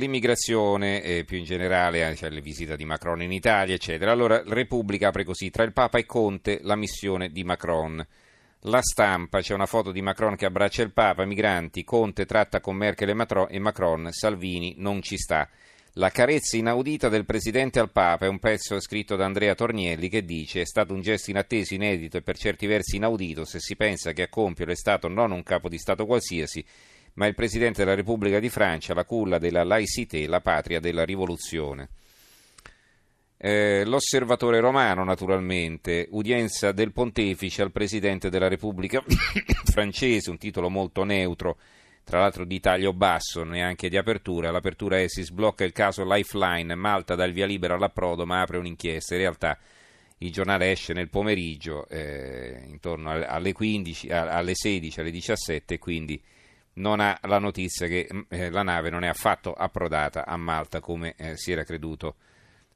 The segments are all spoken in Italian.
L'immigrazione, e più in generale, cioè le visite di Macron in Italia, eccetera. Allora, Repubblica apre così: tra il Papa e Conte, la missione di Macron. La stampa, c'è una foto di Macron che abbraccia il Papa, migranti, Conte tratta con Merkel e Macron, Salvini non ci sta. La carezza inaudita del Presidente al Papa è un pezzo scritto da Andrea Tornielli che dice è stato un gesto inatteso, inedito e per certi versi inaudito se si pensa che a compierlo è stato non un capo di Stato qualsiasi, ma il Presidente della Repubblica di Francia, la culla della laicité, la patria della rivoluzione. Eh, l'osservatore romano, naturalmente, udienza del pontefice al Presidente della Repubblica francese, un titolo molto neutro, tra l'altro di taglio basso, neanche di apertura. L'apertura è si sblocca il caso Lifeline, Malta dà il via libera all'approdo ma apre un'inchiesta. In realtà il giornale esce nel pomeriggio, eh, intorno alle, 15, alle 16, alle 17, quindi non ha la notizia che mm, eh, la nave non è affatto approdata a Malta come eh, si era creduto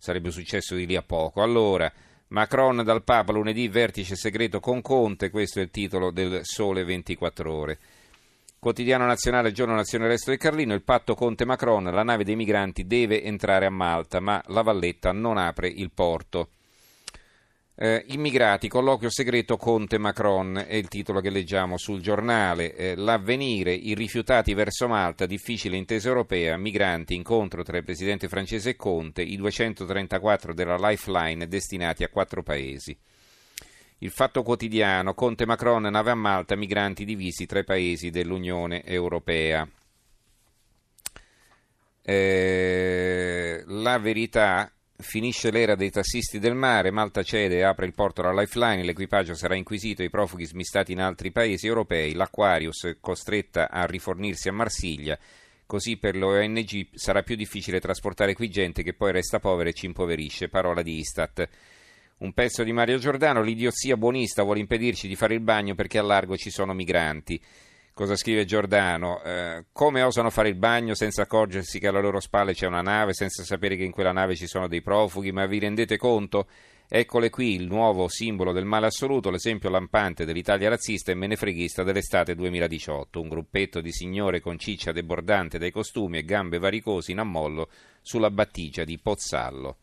sarebbe successo di lì a poco. Allora, Macron dal Papa lunedì vertice segreto con Conte, questo è il titolo del Sole 24 ore. Quotidiano nazionale, giorno nazione resto del Carlino, il patto Conte-Macron, la nave dei migranti deve entrare a Malta, ma la Valletta non apre il porto. Eh, immigrati, colloquio segreto Conte-Macron è il titolo che leggiamo sul giornale. Eh, l'avvenire, i rifiutati verso Malta, difficile intesa europea, migranti, incontro tra il presidente francese e Conte, i 234 della Lifeline destinati a quattro paesi. Il fatto quotidiano, Conte-Macron, nave a Malta, migranti divisi tra i paesi dell'Unione Europea. Eh, la verità Finisce l'era dei tassisti del mare, Malta cede e apre il porto alla Lifeline, l'equipaggio sarà inquisito, i profughi smistati in altri paesi europei, l'Aquarius costretta a rifornirsi a Marsiglia, così per l'ONG sarà più difficile trasportare qui gente che poi resta povera e ci impoverisce, parola di Istat. Un pezzo di Mario Giordano, l'idiozia buonista vuole impedirci di fare il bagno perché a largo ci sono migranti. Cosa scrive Giordano? Eh, come osano fare il bagno senza accorgersi che alla loro spalle c'è una nave, senza sapere che in quella nave ci sono dei profughi? Ma vi rendete conto? Eccole qui il nuovo simbolo del male assoluto, l'esempio lampante dell'Italia razzista e menefreghista dell'estate 2018. Un gruppetto di signore con ciccia debordante dai costumi e gambe varicosi in ammollo sulla battigia di Pozzallo.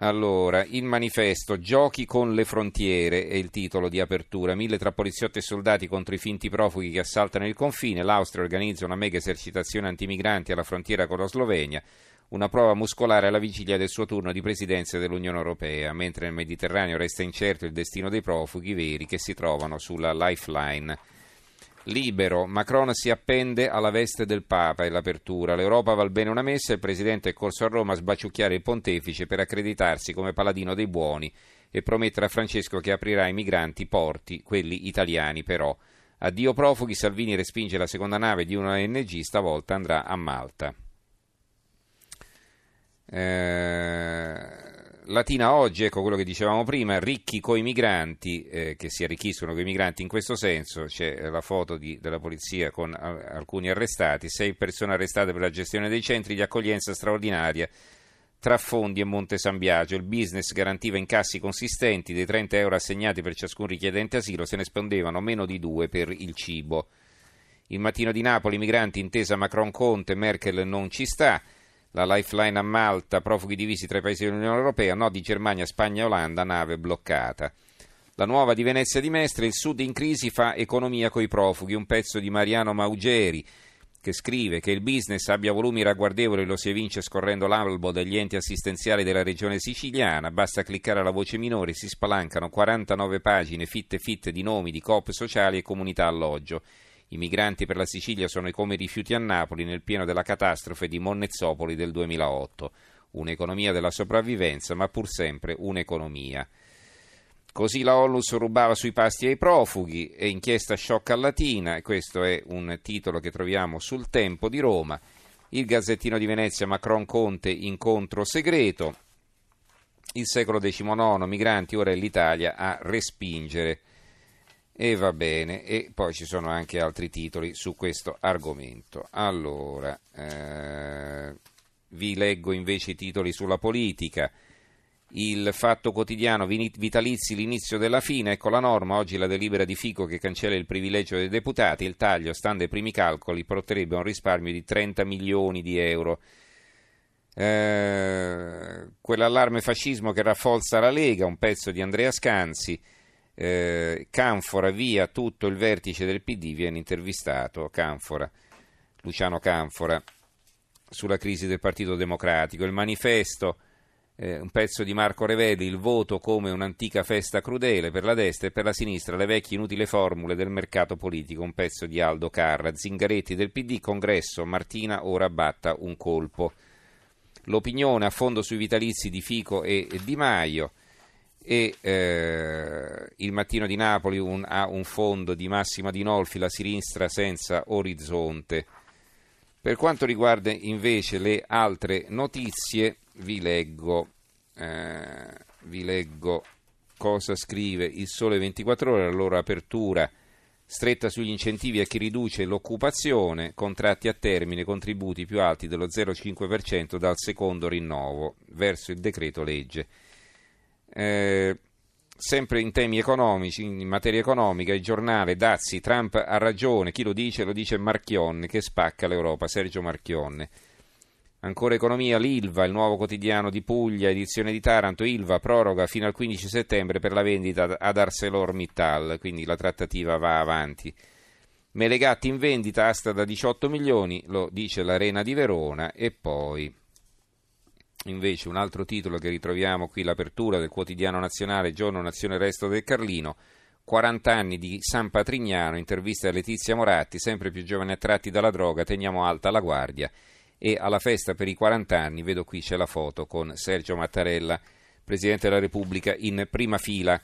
Allora, il manifesto Giochi con le frontiere è il titolo di apertura. Mille tra poliziotti e soldati contro i finti profughi che assaltano il confine. L'Austria organizza una mega esercitazione antimigranti alla frontiera con la Slovenia. Una prova muscolare alla vigilia del suo turno di presidenza dell'Unione Europea, mentre nel Mediterraneo resta incerto il destino dei profughi veri che si trovano sulla lifeline. Libero, Macron si appende alla veste del Papa e l'apertura. L'Europa val bene una messa, il Presidente è corso a Roma a sbaciucchiare il pontefice per accreditarsi come paladino dei buoni e promettere a Francesco che aprirà ai migranti porti, quelli italiani però. Addio profughi, Salvini respinge la seconda nave di una ONG, stavolta andrà a Malta. Eh... Latina oggi, ecco quello che dicevamo prima, ricchi coi migranti, eh, che si arricchiscono coi migranti in questo senso, c'è la foto di, della polizia con a, alcuni arrestati, sei persone arrestate per la gestione dei centri di accoglienza straordinaria tra Fondi e Monte San Biagio. Il business garantiva incassi consistenti, dei 30 euro assegnati per ciascun richiedente asilo se ne spendevano meno di due per il cibo. Il mattino di Napoli, migranti, intesa Macron-Conte, Merkel non ci sta la lifeline a Malta, profughi divisi tra i paesi dell'Unione Europea, no di Germania, Spagna e Olanda, nave bloccata. La nuova di Venezia di Mestre, il sud in crisi fa economia coi profughi, un pezzo di Mariano Maugeri che scrive che il business abbia volumi ragguardevoli lo si evince scorrendo l'albo degli enti assistenziali della regione siciliana, basta cliccare alla voce minore, si spalancano 49 pagine fitte fitte di nomi di coop sociali e comunità alloggio. I migranti per la Sicilia sono come i rifiuti a Napoli nel pieno della catastrofe di Monnezzopoli del 2008. Un'economia della sopravvivenza, ma pur sempre un'economia. Così la Onlus rubava sui pasti ai profughi e inchiesta sciocca latina, questo è un titolo che troviamo sul Tempo di Roma. Il Gazzettino di Venezia, Macron Conte, incontro segreto. Il secolo XIX, migranti, ora è l'Italia a respingere. E va bene, e poi ci sono anche altri titoli su questo argomento. Allora, eh, vi leggo invece i titoli sulla politica. il fatto quotidiano vitalizi l'inizio della fine, ecco la norma, oggi la delibera di Fico che cancella il privilegio dei deputati, il taglio, stando ai primi calcoli, porterebbe a un risparmio di 30 milioni di euro. Eh, quell'allarme fascismo che raffolza la Lega, un pezzo di Andrea Scanzi, eh, Canfora via tutto il vertice del PD, viene intervistato Canfora, Luciano Canfora, sulla crisi del Partito Democratico, il manifesto eh, un pezzo di Marco Revelli, il voto come un'antica festa crudele per la destra e per la sinistra, le vecchie inutili formule del mercato politico, un pezzo di Aldo Carra, Zingaretti del PD, congresso, Martina ora batta un colpo. L'opinione a fondo sui vitalizi di Fico e Di Maio e eh, il mattino di Napoli un, ha un fondo di Massima Dinolfi, la sinistra senza orizzonte. Per quanto riguarda invece le altre notizie, vi leggo, eh, vi leggo cosa scrive il Sole 24 Ore, la loro apertura stretta sugli incentivi a chi riduce l'occupazione, contratti a termine, contributi più alti dello 0,5% dal secondo rinnovo verso il decreto legge. Eh, sempre in temi economici, in materia economica, il giornale Dazzi, Trump ha ragione, chi lo dice lo dice Marchionne che spacca l'Europa, Sergio Marchionne. Ancora economia, l'Ilva, il nuovo quotidiano di Puglia, edizione di Taranto, Ilva proroga fino al 15 settembre per la vendita ad ArcelorMittal, quindi la trattativa va avanti. Melegatti in vendita, asta da 18 milioni, lo dice l'Arena di Verona e poi invece un altro titolo che ritroviamo qui, l'apertura del quotidiano nazionale, giorno nazione resto del Carlino, 40 anni di San Patrignano, intervista a Letizia Moratti, sempre più giovani attratti dalla droga, teniamo alta la guardia e alla festa per i 40 anni, vedo qui c'è la foto con Sergio Mattarella, Presidente della Repubblica, in prima fila.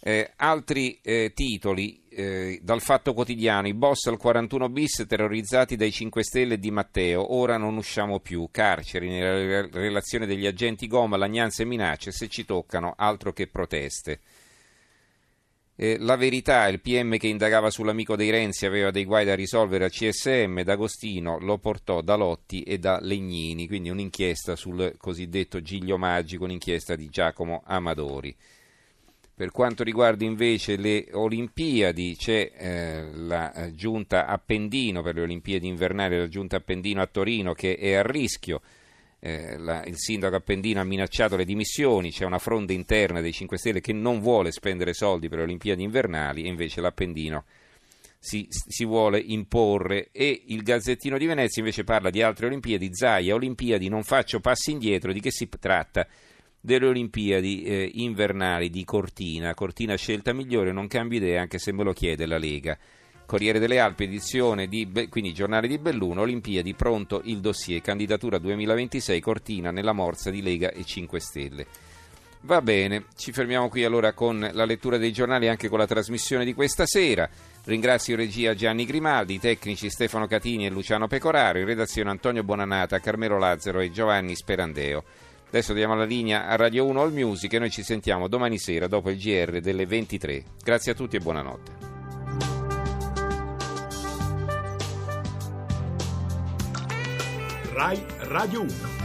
Eh, altri eh, titoli eh, dal Fatto Quotidiano, i boss al 41 bis terrorizzati dai 5 Stelle di Matteo, ora non usciamo più, carceri nella relazione degli agenti Goma, lagnanze e minacce, se ci toccano altro che proteste. Eh, la verità, il PM che indagava sull'amico dei Renzi aveva dei guai da risolvere al CSM, D'Agostino lo portò da Lotti e da Legnini, quindi un'inchiesta sul cosiddetto Giglio Magico, un'inchiesta di Giacomo Amadori. Per quanto riguarda invece le Olimpiadi, c'è eh, la eh, giunta Appendino per le Olimpiadi invernali, la giunta Appendino a Torino che è a rischio eh, la, il sindaco Appendino ha minacciato le dimissioni, c'è una fronda interna dei 5 Stelle che non vuole spendere soldi per le Olimpiadi invernali e invece l'Appendino si, si, vuole imporre e il Gazzettino di Venezia invece parla di altre Olimpiadi, Zaia, Olimpiadi, non faccio passi indietro, di che si tratta? Delle Olimpiadi eh, invernali di Cortina, Cortina scelta migliore, non cambio idea anche se me lo chiede la Lega. Corriere delle Alpi, edizione di, quindi giornale di Belluno, Olimpiadi, pronto il dossier, candidatura 2026, Cortina nella morsa di Lega e 5 Stelle. Va bene, ci fermiamo qui allora con la lettura dei giornali e anche con la trasmissione di questa sera. Ringrazio regia Gianni Grimaldi, i tecnici Stefano Catini e Luciano Pecoraro, in redazione Antonio Bonanata, Carmelo Lazzaro e Giovanni Sperandeo. Adesso diamo la linea a Radio 1 All Music e noi ci sentiamo domani sera dopo il GR delle 23. Grazie a tutti e buonanotte. Rai Radio 1.